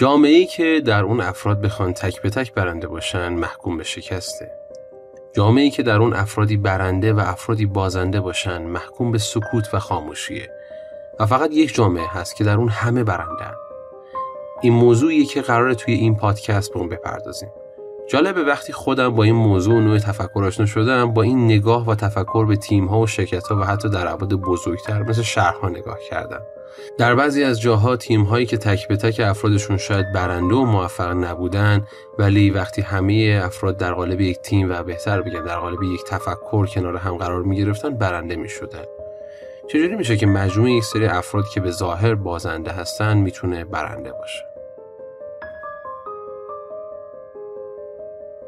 جامعه ای که در اون افراد بخوان تک به تک برنده باشن محکوم به شکسته. جامعه ای که در اون افرادی برنده و افرادی بازنده باشن محکوم به سکوت و خاموشیه. و فقط یک جامعه هست که در اون همه برنده این موضوعی که قراره توی این پادکست به بپردازیم. جالبه وقتی خودم با این موضوع و نوع تفکر آشنا شدم با این نگاه و تفکر به تیم ها و شرکت ها و حتی در ابعاد بزرگتر مثل شهرها نگاه کردم. در بعضی از جاها تیم هایی که تک به تک افرادشون شاید برنده و موفق نبودن ولی وقتی همه افراد در قالب یک تیم و بهتر بگم در قالب یک تفکر کنار هم قرار می گرفتن برنده می شدن. چجوری میشه که مجموع یک سری افراد که به ظاهر بازنده هستن می‌تونه برنده باشه؟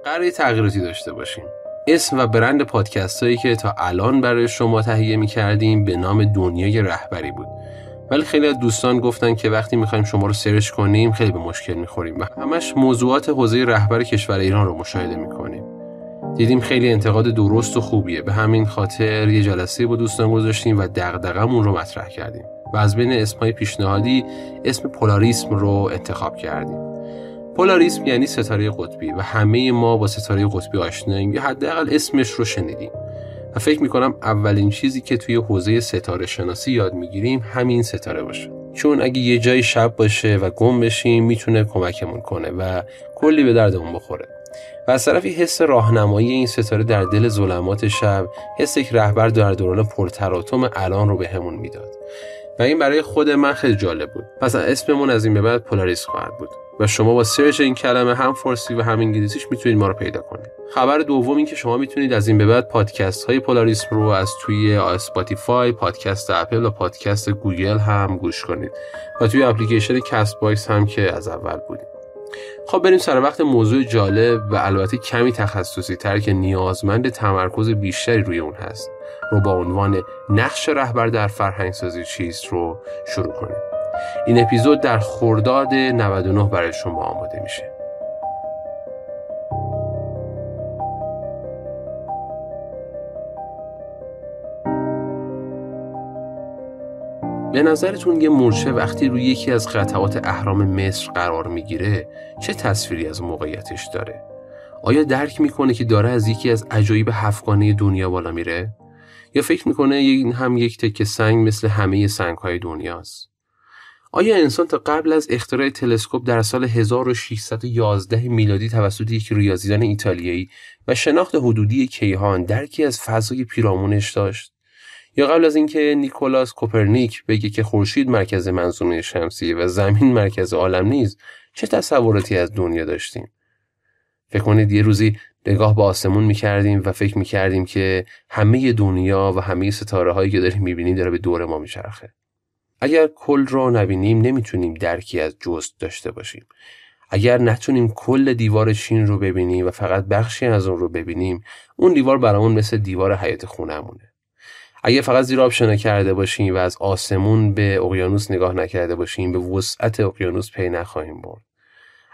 قراره تغییراتی داشته باشیم. اسم و برند پادکست هایی که تا الان برای شما تهیه می کردیم به نام دنیای رهبری بود. ولی خیلی از دوستان گفتن که وقتی می‌خوایم شما رو سرچ کنیم خیلی به مشکل می‌خوریم و همش موضوعات حوزه رهبر کشور ایران رو مشاهده می‌کنیم. دیدیم خیلی انتقاد درست و خوبیه. به همین خاطر یه جلسه با دوستان گذاشتیم و دغدغمون رو مطرح کردیم و از بین اسمهای پیشنهادی اسم پولاریسم رو انتخاب کردیم. پولاریسم یعنی ستاره قطبی و همه ما با ستاره قطبی آشناییم یا حداقل اسمش رو شنیدیم. و فکر می‌کنم اولین چیزی که توی حوزه ستاره شناسی یاد می‌گیریم همین ستاره باشه. چون اگه یه جای شب باشه و گم بشیم می‌تونه کمکمون کنه و کلی به دردمون بخوره. و از طرفی حس راهنمایی این ستاره در دل ظلمات شب حس یک رهبر در دوران پرتلاطم الان رو بهمون به می‌داد. و این برای خود من خیلی جالب بود. پس اسممون از این به بعد پولاریس خواهد بود. و شما با سرچ این کلمه هم فارسی و هم انگلیسیش می‌تونید ما رو پیدا کنید. خبر دوم این که شما می‌تونید از این به بعد پادکست های پولاریسم رو از توی Spotify پادکست اپل و پادکست گوگل هم گوش کنید و توی اپلیکیشن Castbox هم که از اول بودیم. خب بریم سر وقت موضوع جالب و البته کمی تخصصی تر که نیازمند تمرکز بیشتری روی اون هست. رو با عنوان نقش رهبر در فرهنگ سازی چیست رو شروع کنیم. این اپیزود در خرداد 99 برای شما آماده میشه به نظرتون یه مورچه وقتی روی یکی از قطعات اهرام مصر قرار می‌گیره چه تصویری از موقعیتش داره؟ آیا درک می‌کنه که داره از یکی از عجایب هفتگانه دنیا بالا میره؟ یا فکر می‌کنه این هم یک تکه سنگ مثل همه سنگ های دنیاست؟ آیا انسان تا قبل از اختراع تلسکوپ در سال 1611 میلادی توسط یک ریاضیدان ایتالیایی و شناخت حدودی کیهان درکی از فضای پیرامونش داشت؟ یا قبل از اینکه نیکولاس کوپرنیک بگه که خورشید مرکز منظومه شمسیه و زمین مرکز عالم نیست چه تصوراتی از دنیا داشتیم فکر کنید یه روزی نگاه به آسمون می‌کردیم و فکر می‌کردیم که همه دنیا و همه ستاره هایی که داریم می‌بینیم داره به دور ما میچرخه اگر کل را نبینیم نمی‌تونیم درکی از جست داشته باشیم. اگر نتونیم کل دیوار چین رو ببینیم و فقط بخشی از اون رو ببینیم اون دیوار برامون مثل دیوار حیاط خونهمونه. اگه فقط زیر آب شنا کرده باشیم و از آسمون به اقیانوس نگاه نکرده باشیم به وسعت اقیانوس پی نخواهیم برد.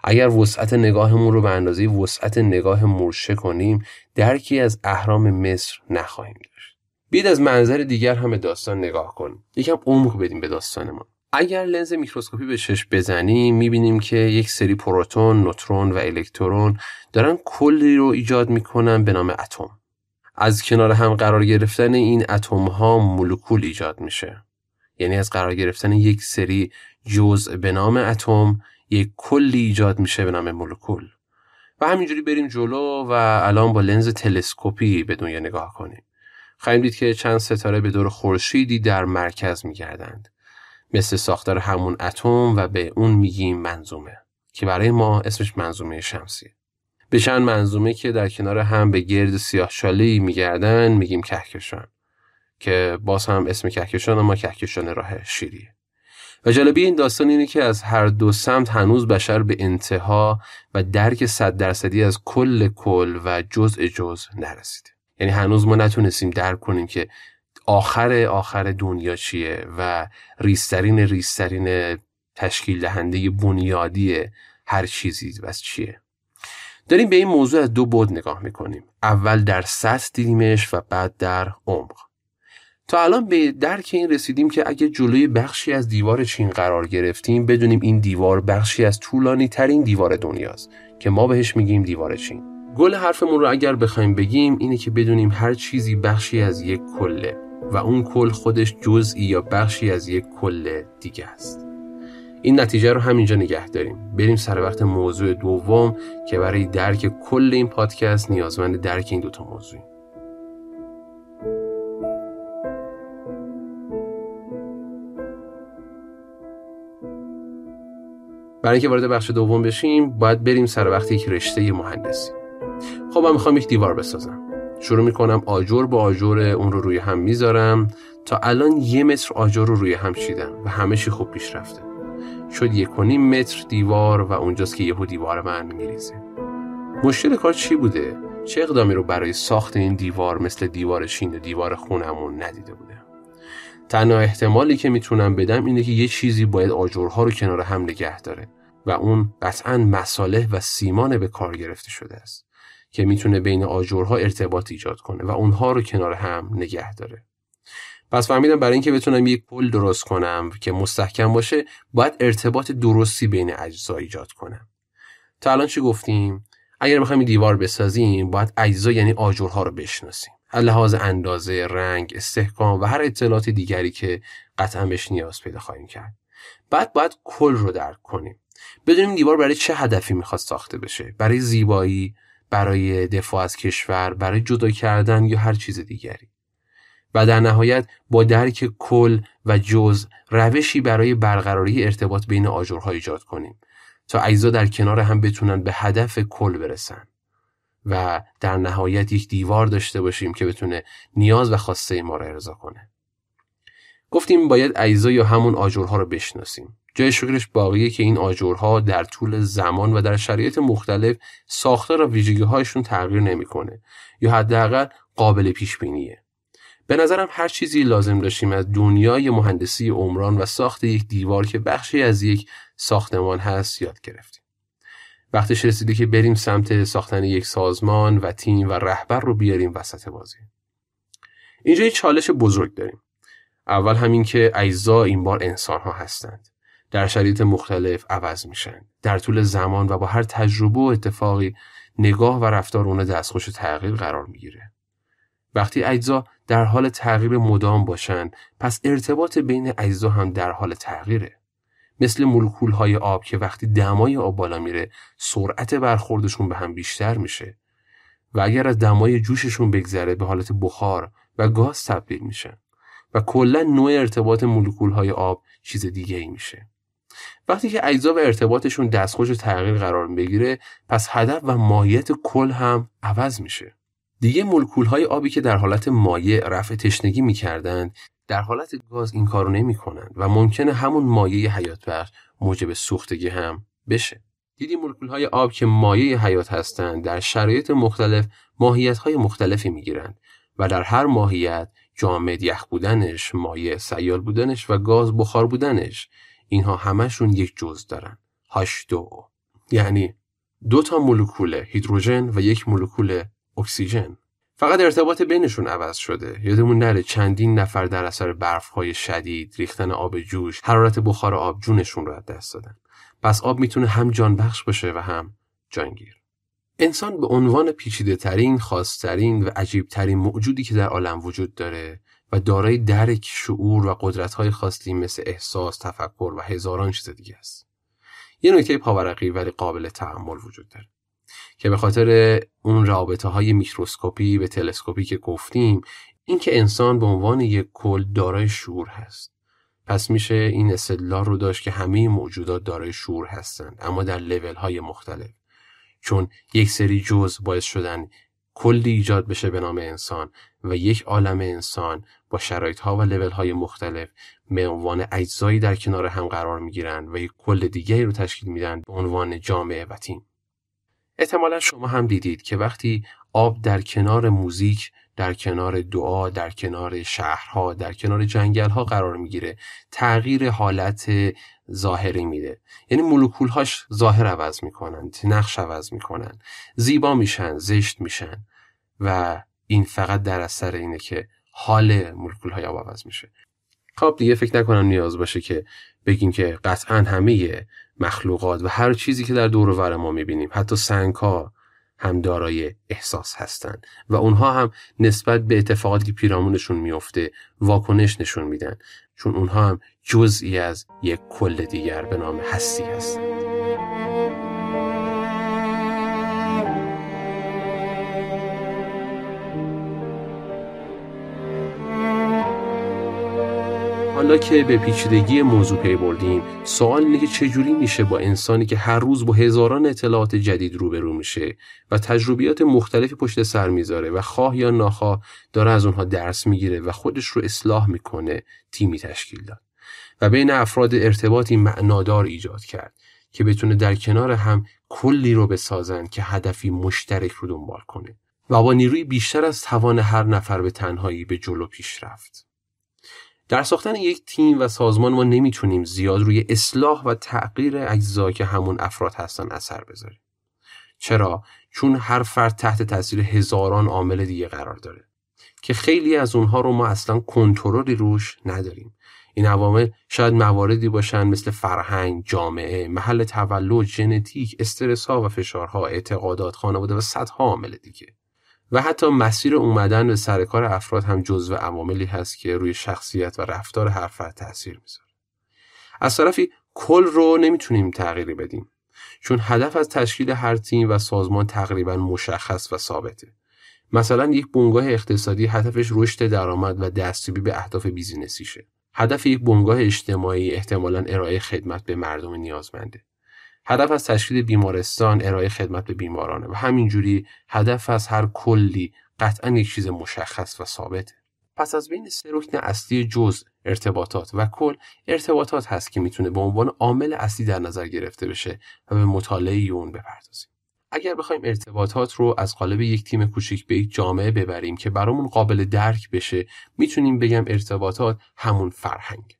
اگر وسعت نگاهمون رو به اندازه وسعت نگاه مورچه کنیم درکی از اهرام مصر نخواهیم داشت. بیاید از منظر دیگر هم داستان نگاه کنیم یکم عمق بدیم به داستانمان اگر لنز میکروسکوپی به چشم بزنیم می‌بینیم که یک سری پروتون، نوترون و الکترون دارن کلی رو ایجاد می‌کنن به نام اتم. از کنار هم قرار گرفتن این اتم ها مولکول ایجاد میشه. یعنی از قرار گرفتن یک سری جزء به نام اتم یک کلی ایجاد میشه به نام مولکول. و همینجوری بریم جلو و الان با لنز تلسکوپی به دنیا نگاه کنیم. خواهیم دید که چند ستاره به دور خورشیدی در مرکز میگردند. مثل ساختار همون اتم و به اون میگیم منظومه که برای ما اسمش منظومه شمسیه به چند منظومه که در کنار هم به گرد سیاه شالی میگردن میگیم کهکشان که باز هم اسم کهکشان ما کهکشان راه شیریه و جالبی این داستان اینه که از هر دو سمت هنوز بشر به انتها و درک صد درصدی از کل کل و جزء جزء نرسیده. یعنی هنوز ما نتونستیم درک کنیم که آخر آخر دنیا چیه و ریسترین ریسترین تشکیل دهنده بنیادی هر چیزی بس چیه. داریم به این موضوع از دو بود نگاه می‌کنیم. اول در سطح دیدیمش و بعد در عمق. تا الان به درک این رسیدیم که اگه جلوی بخشی از دیوار چین قرار گرفتیم بدونیم این دیوار بخشی از طولانی ترین دیوار دنیاست که ما بهش میگیم دیوار چین. گل حرفمون رو اگر بخوایم بگیم اینه که بدونیم هر چیزی بخشی از یک کله و اون کل خودش جزئی یا بخشی از یک کل دیگه است. این نتیجه رو همینجا نگه داریم. بریم سر وقت موضوع دوم که برای درک کل این پادکست نیازمند درک این دوتا موضوع برای اینکه وارد بخش دوم بشیم باید بریم سر وقت یک رشته مهندسی. خب من می‌خوام یک دیوار بسازم. شروع می‌کنم آجر با آجر اون رو روی هم می‌ذارم. تا الان یه متر آجر رو روی هم چیدم و همه چی خوب پیش رفته شد یک و نیم متر دیوار و اونجاست که یهو دیوار من میریزه. مشکل کار چی بوده؟ چه اقدامی رو برای ساخت این دیوار مثل دیوار شین و دیوار خونمون ندیده بودم تنها احتمالی که می‌تونم بدم اینه که یه چیزی باید آجرها رو کنار هم نگه داره و اون قطعا مصالح و سیمان به کار گرفته شده است. که می‌تونه بین آجرها ارتباط ایجاد کنه و اونها رو کنار هم نگه داره. پس فهمیدم برای اینکه بتونم یک پل درست کنم که مستحکم باشه باید ارتباط درستی بین اجزا ایجاد کنم. تا الان چی گفتیم؟ اگر بخوایم دیوار بسازیم باید اجزا یعنی آجرها رو بشناسیم. لحاظ اندازه رنگ استحکام و هر اطلاعات دیگری که قطعا بهش نیاز پیدا خواهیم کرد. بعد باید کل رو درک کنیم. بدونیم دیوار برای چه هدفی می‌خواد ساخته بشه؟ برای زیبایی برای دفاع از کشور برای جدا کردن یا هر چیز دیگری. و در نهایت با درک کل و جز روشی برای برقراری ارتباط بین آجرها ایجاد کنیم تا اجزا در کنار هم بتونن به هدف کل برسن. و در نهایت یک دیوار داشته باشیم که بتونه نیاز و خواسته ما را ارضا کنه. گفتیم باید اجزا یا همون آجرها رو بشناسیم. جای شکرش باقیه که این آجرها در طول زمان و در شرایط مختلف ساختار و ویژگی هایشون تغییر نمی‌کنه یا حداقل قابل پیش بینیه به نظرم هر چیزی لازم داشتیم از دنیای مهندسی عمران و ساخت یک دیوار که بخشی از یک ساختمان هست یاد گرفتیم. وقتش رسیده که بریم سمت ساختن یک سازمان و تیم و رهبر رو بیاریم وسط بازی. اینجا یک چالش بزرگ داریم. اول همین که اجزا این بار انسان ها هستند. در شرایط مختلف عوض میشن. در طول زمان و با هر تجربه و اتفاقی نگاه و رفتار اونها دستخوش تغییر قرار می‌گیره. وقتی اجزا در حال تغییر مدام باشند پس ارتباط بین اجزا هم در حال تغییره مثل مولکول های آب که وقتی دمای آب بالا میره سرعت برخوردشون به هم بیشتر میشه و اگر از دمای جوششون بگذره به حالت بخار و گاز تبدیل میشن و کلا نوع ارتباط مولکول های آب چیز دیگه ای میشه وقتی که اجزا و ارتباطشون دستخوش تغییر قرار بگیره پس هدف و ماهیت کل هم عوض میشه. دیگه مولکول های آبی که در حالت مایع رفع تشنگی می‌کردند در حالت گاز این کارو نمی‌کنند و ممکنه همون مایع حیات بخش موجب سوختگی هم بشه. دیدی مولکول های آب که مایع حیات هستند در شرایط مختلف ماهیت های مختلفی می‌گیرند و در هر ماهیت جامد یخ بودنش مایع سیال بودنش و گاز بخار بودنش اینها همشون یک جز دارن. هاش دو یعنی دو تا مولکول هیدروژن و یک مولکول اکسیژن. فقط ارتباط بینشون عوض شده. یادمون نره چندین نفر در اثر برفهای شدید ریختن آب جوش حرارت بخار آب جونشون رو از دست دادن. پس آب می‌تونه هم جان بخش باشه و هم جانگیر. انسان به عنوان پیچیده ترین، خاصترین و عجیب ترین موجودی که در عالم وجود داره و دارای درک، شعور و قدرت های خاصی مثل احساس، تفکر و هزاران چیز دیگه است. یه نکته پاورقی ولی قابل تحمل وجود داره. که به خاطر اون رابطه های میکروسکوپی به تلسکوپی که گفتیم اینکه انسان به عنوان یک کل دارای شعور هست پس میشه این استدلال رو داشت که همه موجودات دارای شعور هستند اما در لول های مختلف چون یک سری جز باعث شدن کلی ایجاد بشه به نام انسان و یک عالم انسان با شرایط ها و لول های مختلف به عنوان اجزایی در کنار هم قرار می گیرن و یک کل دیگری رو تشکیل میدن به عنوان جامعه و تیم. احتمالا شما هم دیدید که وقتی آب در کنار موزیک در کنار دعا در کنار شهرها در کنار جنگلها قرار می‌گیره تغییر حالت ظاهری میده. یعنی مولکولهاش ظاهر عوض می‌کنن نقش عوض می‌کنن. زیبا میشن زشت میشن و این فقط در اثر اینه که حال مولکول های عوض میشه. خب دیگه فکر نکنم نیاز باشه که بگیم که قطعا همه مخلوقات و هر چیزی که در دور و ما می‌بینیم حتی سنگ ها هم دارای احساس هستند و اونها هم نسبت به اتفاقاتی که پیرامونشون میفته واکنش نشون میدن. چون اونها هم جزئی از یک کل دیگر به نام هستی هستند حالا که به پیچیدگی موضوع پی بردیم سوال اینه که چجوری میشه با انسانی که هر روز با هزاران اطلاعات جدید روبرو میشه و تجربیات مختلفی پشت سر می‌ذاره و خواه یا ناخواه داره از اونها درس می‌گیره و خودش رو اصلاح می‌کنه تیمی تشکیل داد و بین افراد ارتباطی معنادار ایجاد کرد که بتونه در کنار هم کلی رو بسازن که هدفی مشترک رو دنبال کنه و با نیروی بیشتر از توان هر نفر به تنهایی به جلو پیش رفت. در ساختن یک تیم و سازمان ما نمی‌تونیم زیاد روی اصلاح و تغییر اجزا که همون افراد هستن اثر بذاریم. چرا؟ چون هر فرد تحت تاثیر هزاران عامل دیگه قرار داره که خیلی از اونها رو ما اصلا کنترلی روش نداریم. این عوامل شاید مواردی باشن مثل فرهنگ، جامعه، محل تولد، ژنتیک، استرس ها و فشارها، اعتقادات، خانواده و صدها عامل دیگه. و حتی مسیر اومدن به سر کار افراد هم جزو عواملی هست که روی شخصیت و رفتار هر فرد تاثیر می‌ذاره. از طرفی کل رو نمی‌تونیم تغییری بدیم چون هدف از تشکیل هر تیم و سازمان تقریبا مشخص و ثابته. مثلا یک بنگاه اقتصادی هدفش رشد درآمد و دستیابی به اهداف بیزینسیشه. هدف یک بنگاه اجتماعی احتمالا ارائه خدمت به مردم نیازمنده. هدف از تشکیل بیمارستان ارائه خدمت به بیمارانه و همینجوری هدف از هر کلی قطعا یک چیز مشخص و ثابته. پس از بین سه رکن اصلی جز ارتباطات و کل ارتباطات هست که می‌تونه به عنوان عامل اصلی در نظر گرفته بشه و به مطالعه اون بپردازیم. اگر بخوایم ارتباطات رو از قالب یک تیم کوچیک به یک جامعه ببریم که برامون قابل درک بشه می‌تونیم بگم ارتباطات همون فرهنگ.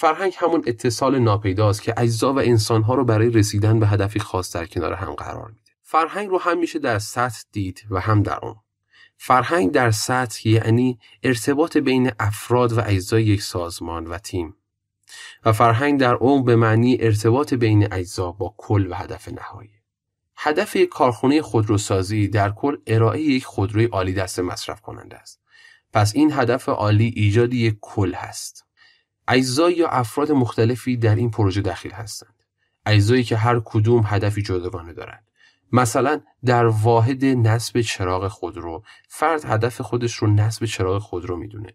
فرهنگ همون اتصال ناپیداست که اجزا و انسانها رو برای رسیدن به هدفی خاص در کنار هم قرار میده. فرهنگ رو هم میشه در سطح دید و هم در اون. فرهنگ در سطح یعنی ارتباط بین افراد و اجزای یک سازمان و تیم. و فرهنگ در اون به معنی ارتباط بین اجزا با کل و هدف نهایی. هدف یک کارخونه خودروسازی در کل ارائه یک خودروی عالی دست مصرف کننده است. پس این هدف عالی ایجاد یک کل هست. اجزا یا افراد مختلفی در این پروژه دخیل هستند. اجزایی که هر کدوم هدفی جداگانه دارند. مثلا در واحد نصب چراغ خودرو فرد هدف خودش رو نصب چراغ خودرو می‌دونه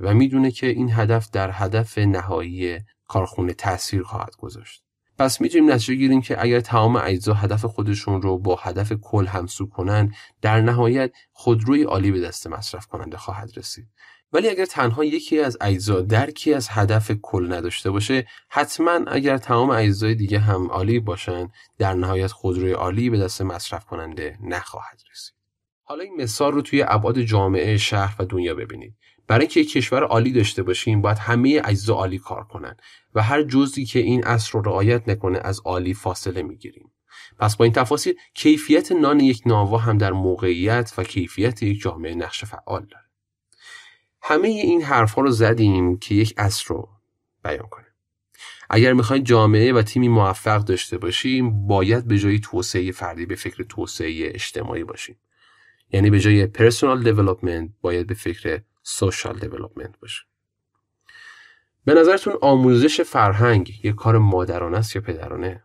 و می‌دونه که این هدف در هدف نهایی کارخونه تاثیر خواهد گذاشت. پس می‌تونیم نتیجه گیریم که اگر تمام اجزا هدف خودشون رو با هدف کل همسو کنن در نهایت خودروی عالی به دست مصرف کننده خواهد رسید ولی اگر تنها یکی از اجزا درکی از هدف کل نداشته باشه حتما اگر تمام اجزای دیگه هم عالی باشن در نهایت خودروی عالی به دست مصرف کننده نخواهد رسید. حالا این مثال رو توی ابعاد جامعه شهر و دنیا ببینید. برای اینکه یک کشور عالی داشته باشیم باید همه اجزا عالی کار کنن و هر جزئی که این اصل رو رعایت نکنه از عالی فاصله می‌گیریم. پس با این تفاصیل کیفیت نان یک ناوا هم در موقعیت و کیفیت یک جامعه نقش فعال داره. همه این حرفها رو زدیم که یک اصل رو بیان کنه اگر می‌خواین جامعه و تیمی موفق داشته باشیم باید به جای توسعه فردی به فکر توسعه اجتماعی باشیم. یعنی به جای پرسونال دیولپمنت باید به فکر سوشال دیولپمنت باشیم به نظرتون آموزش فرهنگ یک کار مادرانه است یا پدرانه؟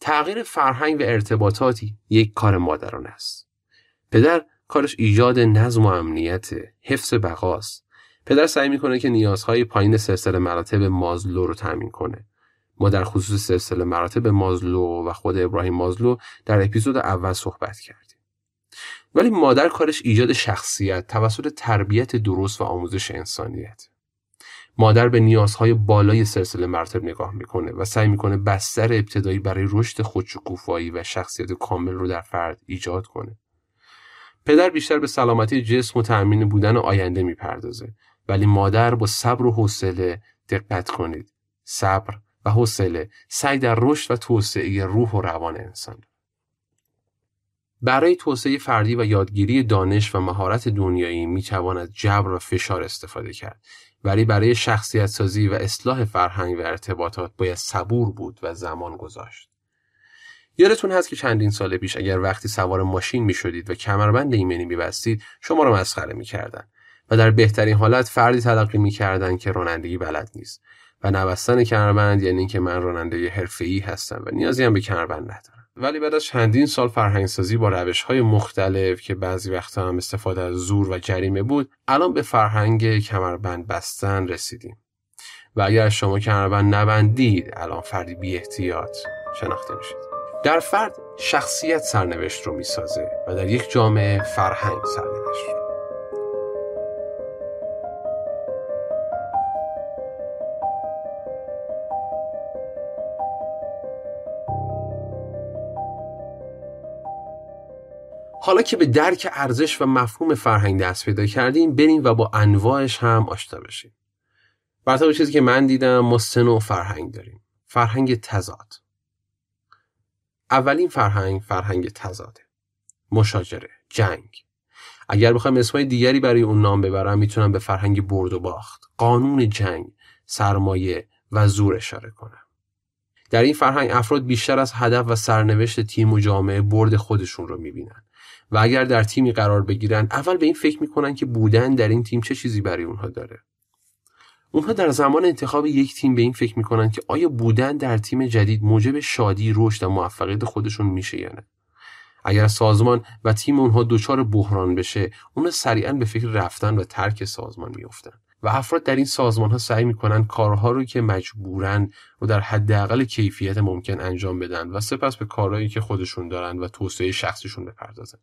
تغییر فرهنگ و ارتباطاتی یک کار مادرانه است. پدر کارش ایجاد نظم و امنیت حفظ بقاست. پدر سعی می‌کنه که نیازهای پایین سلسله مراتب مازلو رو تامین کنه. ما در خصوص سلسله مراتب مازلو و خود ابراهیم مازلو در اپیزود اول صحبت کردیم. ولی مادر کارش ایجاد شخصیت توسط تربیت درست و آموزش انسانیت. مادر به نیازهای بالای سلسله مراتب نگاه می‌کنه و سعی می‌کنه بستر ابتدایی برای رشد خودشکوفایی و شخصیت کامل رو در فرد ایجاد کنه. پدر بیشتر به سلامتی جسم و تأمین بودن آینده می‌پردازه. ولی مادر با صبر و حوصله دقت کنید. صبر و حوصله سعی در رشد و توسعه روح و روان انسان. برای توسعه فردی و یادگیری دانش و مهارت دنیایی می از جبر و فشار استفاده کرد. ولی برای شخصیت سازی و اصلاح فرهنگ و ارتباطات باید صبور بود و زمان گذاشت. یادتون هست که چندین سال پیش اگر وقتی سوار ماشین می شدید و کمربند ایمنی می بستید شما رو مسخره می کردن و در بهترین حالت فردی تلقی می کردن که رانندگی بلد نیست. و نبستن کمربند یعنی اینکه من راننده حرفه‌ای هستم و نیازی هم به کمربند ندارم. ولی بعد از چندین سال فرهنگسازی با روش های مختلف که بعضی وقتا هم استفاده از زور و جریمه بود الان به فرهنگ کمربند بستن رسیدیم. و اگر شما کمربند نبندید الان فردی بی احتیاط شناخته میشید. در فرد شخصیت سرنوشت رو می‌سازه و در یک جامعه فرهنگ سرنوشت رو. حالا که به درک ارزش و مفهوم فرهنگ دست پیدا کردیم بریم و با انواعش هم آشنا بشیم. بر چیزی که من دیدم ما سه فرهنگ داریم. فرهنگ تضاد. اولین فرهنگ فرهنگ تضاده. مشاجره جنگ. اگر بخوایم اسمای دیگری برای اون نام ببرم می‌تونم به فرهنگ برد و باخت قانون جنگ سرمایه و زور اشاره کنم. در این فرهنگ افراد بیشتر از هدف و سرنوشت تیم و جامعه برد خودشون رو می‌بینن. و اگر در تیمی قرار بگیرن اول به این فکر می‌کنن که بودن در این تیم چه چیزی برای اونها داره. اونها در زمان انتخاب یک تیم به این فکر می‌کنن که آیا بودن در تیم جدید موجب شادی رشد و موفقیت خودشون میشه یا نه؟ اگر سازمان و تیم اونها دچار بحران بشه اونها سریعا به فکر رفتن و ترک سازمان میافتن. و افراد در این سازمان ها سعی می‌کنن کارها رو که مجبورن و در حداقل کیفیت ممکن انجام بدن و سپس به کارهایی که خودشون دارن و توسعه شخصیشون بپردازن.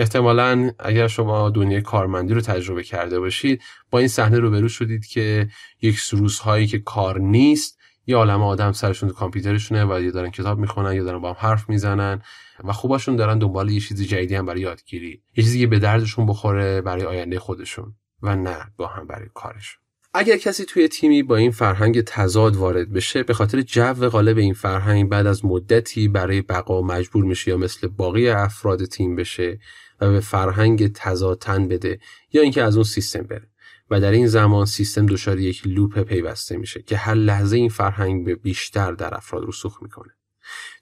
احتمالا اگر شما دنیای کارمندی رو تجربه کرده باشید با این صحنه روبرو شدید که یک سروس هایی که کار نیست یه عالم آدم سرشون تو کامپیوترشونه و یا دارن کتاب می‌خونن یا دارن با هم حرف می‌زنن و خوبشون دارن دنبال یه چیزی جدیدی هم برای یادگیری. یه چیزی که به دردشون بخوره برای آینده خودشون و نه با هم برای کارشون. اگر کسی توی تیمی با این فرهنگ تضاد وارد بشه به خاطر جو غالب این فرهنگ بعد از مدتی برای بقا مجبور میشه یا مثل باقی افراد تیم بشه و به فرهنگ تضادتن بده یا اینکه از اون سیستم بره. و در این زمان سیستم دچار یک لوپ پیوسته میشه که هر لحظه این فرهنگ به بیشتر در افراد رسوخ می‌کنه.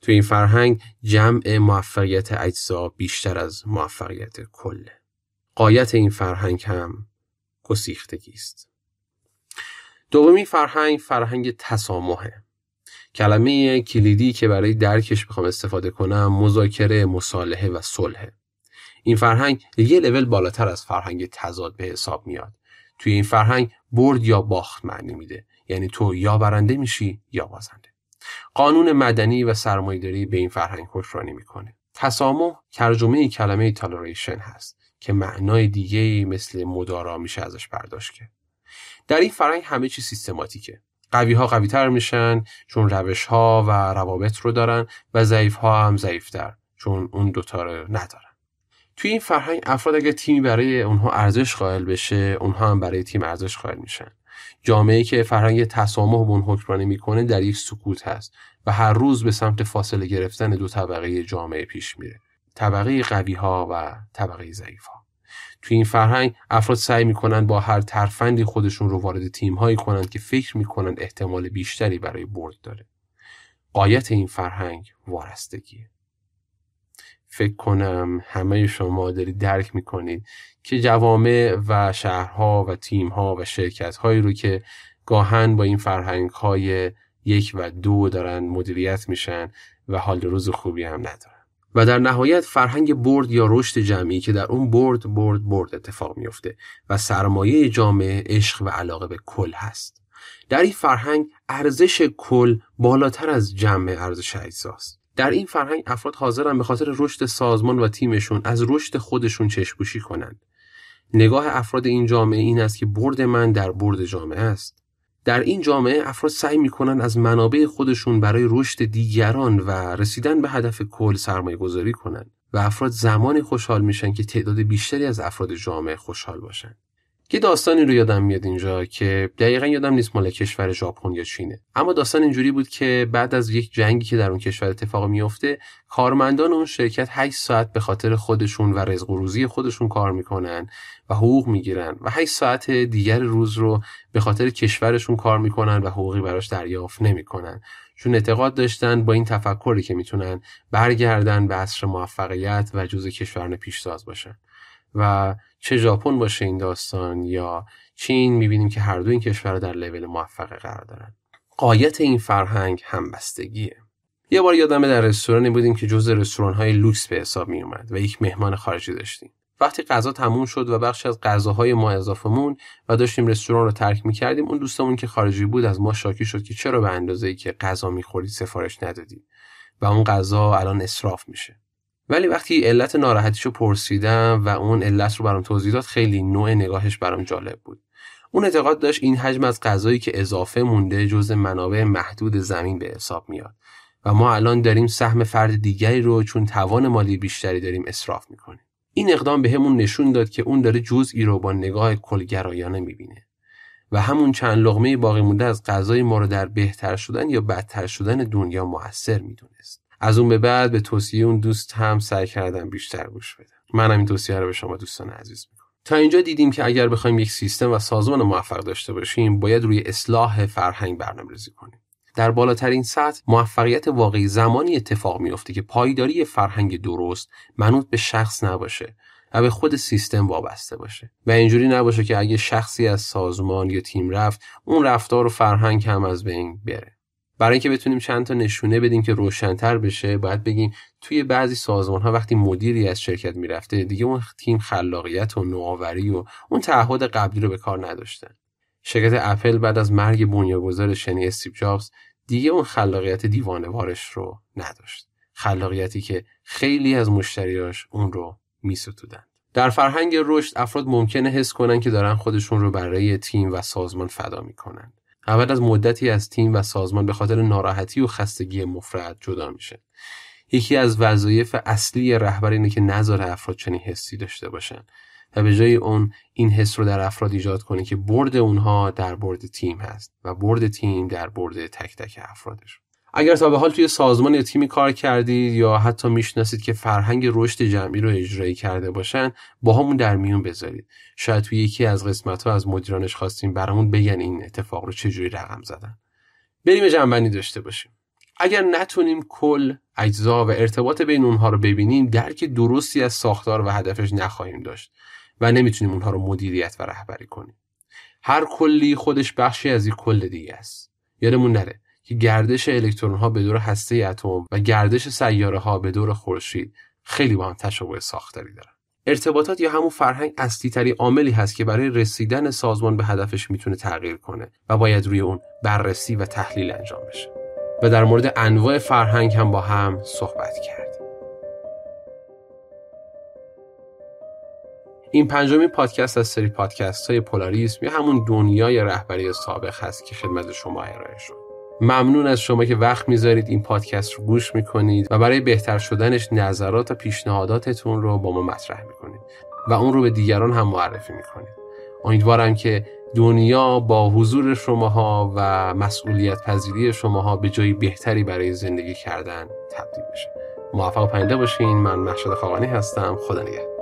تو این فرهنگ جمع موفقیت اجزا بیشتر از موفقیت کله قایت این فرهنگ هم گسیختگی است. دومی فرهنگ فرهنگ تسامحه. کلمه کلیدی که برای درکش بخوام استفاده کنم مذاکره مصالحه و صلحه این فرهنگ یه لول بالاتر از فرهنگ تضاد به حساب میاد. توی این فرهنگ برد یا باخت معنی میده. یعنی تو یا برنده میشی یا بازنده. قانون مدنی و سرمایه‌داری به این فرهنگ حکمرانی می‌کنه. تسامح ترجمه کلمه تالریشن هست که معنای دیگه مثل مدارا میشه ازش برداشت کرد. در این فرهنگ همه چی سیستماتیکه. قوی ها قوی تر میشن چون روش ها و روابط رو دارن و ضعیف ها هم ضعیفتر چون اون دوتا رو ندارن. توی این فرهنگ افراد اگر تیمی برای اونها ارزش قائل بشه اونها هم برای تیم ارزش قائل میشن. جامعه که فرهنگ تسامح به اون حکمرانی می‌کنه در یک سکوت هست و هر روز به سمت فاصله گرفتن دو طبقه جامعه پیش میره. طبقه قوی ها و طبقه ضعیف ها توی این فرهنگ افراد سعی می‌کنن با هر ترفندی خودشون رو وارد تیم هایی کنند که فکر می‌کنن احتمال بیشتری برای برد داره. قایت این فرهنگ وارستگیه. فکر کنم همه شما دارید درک می‌کنید که جوامع و شهرها و تیمها و شرکتهایی رو که گاهن با این فرهنگ های یک و دو دارن مدیریت میشن و حال روز خوبی هم ندارن. و در نهایت فرهنگ برد یا رشد جمعی که در اون برد برد برد اتفاق میفته و سرمایه جامعه عشق و علاقه به کل هست. در این فرهنگ ارزش کل بالاتر از جمع ارزش اجزاست. در این فرهنگ افراد حاضرن به خاطر رشد سازمان و تیمشون از رشد خودشون چشپوشی کنند. نگاه افراد این جامعه این است که برد من در برد جامعه است. در این جامعه افراد سعی می‌کنن از منابع خودشون برای رشد دیگران و رسیدن به هدف کل سرمایه گذاری کنند و افراد زمانی خوشحال میشن که تعداد بیشتری از افراد جامعه خوشحال باشن. یه داستانی رو یادم میاد اینجا که دقیقا یادم نیست مال کشور ژاپن یا چینه. اما داستان اینجوری بود که بعد از یک جنگی که در اون کشور اتفاق میفته کارمندان اون شرکت 8 ساعت به خاطر خودشون و رزق و روزی خودشون کار می‌کنن و حقوق می‌گیرن و 8 ساعت دیگر روز رو به خاطر کشورشون کار می‌کنن و حقوقی براش دریافت نمی‌کنن. چون اعتقاد داشتن با این تفکری که می‌تونن برگردن به عصر موفقیت و جزء کشوران پیشتاز باشن. و چه ژاپن باشه این داستان یا چین می‌بینیم که هر دو این کشور در لول موفقه قرار دارن. قایت این فرهنگ همبستگیه. یه بار یادمه در رستورانی بودیم که جز رستوران های لوکس به حساب می اومد و یک مهمان خارجی داشتیم. وقتی غذا تموم شد و بخش از غذاهای ما اضافه و داشتیم رستوران رو ترک می کردیم اون دوستمون که خارجی بود از ما شاکی شد که چرا به اندازه ای که غذا می‌خورید سفارش ندادی و اون غذا الان اصراف میشه. ولی وقتی علت ناراحتیشو پرسیدم و اون علت رو برام توضیح داد خیلی نوع نگاهش برام جالب بود. اون اعتقاد داشت این حجم از غذایی که اضافه مونده جز منابع محدود زمین به حساب میاد. و ما الان داریم سهم فرد دیگری رو چون توان مالی بیشتری داریم اصراف می‌کنیم. این اقدام به همون نشون داد که اون داره جزئی رو با نگاه کلگرایانه می‌بینه. و همون چند لغمه باقی مونده از غذای ما رو در بهتر شدن یا بدتر شدن دنیا موثر می‌دونست. از اون به بعد به توصیه اون دوست هم سعی کردم بیشتر گوش بدم. منم این توصیه رو به شما دوستان عزیز می‌کنم. تا اینجا دیدیم که اگر بخوایم یک سیستم و سازمان موفق داشته باشیم باید روی اصلاح فرهنگ برنامه‌ریزی کنیم. در بالاترین سطح موفقیت واقعی زمانی اتفاق میافته که پایداری فرهنگ درست منوط به شخص نباشه و به خود سیستم وابسته باشه. و اینجوری نباشه که اگه شخصی از سازمان یا تیم رفت اون رفتار و فرهنگ هم از بین بره. برای اینکه بتونیم چند تا نشونه بدیم که روشنتر بشه باید بگیم توی بعضی سازمان ها وقتی مدیری از شرکت می‌رفته دیگه اون تیم خلاقیت و نوآوری و اون تعهد قبلی رو به کار نداشتن. شرکت اپل بعد از مرگ بنیانگذار شنی استیو جابز دیگه اون خلاقیت دیوانوارش رو نداشت. خلاقیتی که خیلی از مشتریاش اون رو میستودن در فرهنگ رشد افراد ممکنه حس کنن که دارن خودشون رو برای تیم و سازمان فدا می‌کنن. بعد از مدتی از تیم و سازمان به خاطر ناراحتی و خستگی مفرد جدا میشه. یکی از وظایف اصلی رهبر اینه که نذاره افراد چنین حسی داشته باشن و به جای اون این حس رو در افراد ایجاد کنه که برد اونها در برد تیم هست و برد تیم در برد تک تک افرادش. اگر تا به حال توی سازمان یا تیمی کار کردید یا حتی می‌شناسید که فرهنگ رشد جمعی رو اجرایی کرده باشن با همون در میون بذارید. شاید توی یکی از قسمت ها از مدیرانش خواستیم برامون بگن این اتفاق رو چجوری رقم زدن. بریم جنبندی داشته باشیم. اگر نتونیم کل اجزا و ارتباط بین اونها رو ببینیم درک درستی از ساختار و هدفش نخواهیم داشت و نمی‌تونیم اونها رو مدیریت و رهبری کنیم. هر کلی خودش بخشی از یک کل دیگه است. یادمون نره که گردش الکترون ها به دور هسته اتم و گردش سیاره ها به دور خورشید خیلی با هم تشابه ساختاری دارن. ارتباطات یا همون فرهنگ اصلی تری عاملی هست که برای رسیدن سازمان به هدفش می‌تونه تغییر کنه و باید روی اون بررسی و تحلیل انجام بشه. و در مورد انواع فرهنگ هم با هم صحبت کرد. این پنجمین پادکست از سری پادکست های پولاریسم یا همون دنیای رهبری سابق هست که خدمت شما ارائه شد. ممنون از شما که وقت می‌ذارید این پادکست رو گوش می‌کنید و برای بهتر شدنش نظرات و پیشنهاداتتون رو با ما مطرح می‌کنید و اون رو به دیگران هم معرفی می‌کنید. امیدوارم که دنیا با حضور شماها و مسئولیت پذیری شماها به جایی بهتری برای زندگی کردن تبدیل بشه. موفق پنده باشین. من محشد خاقانی هستم. خدا نگهدار.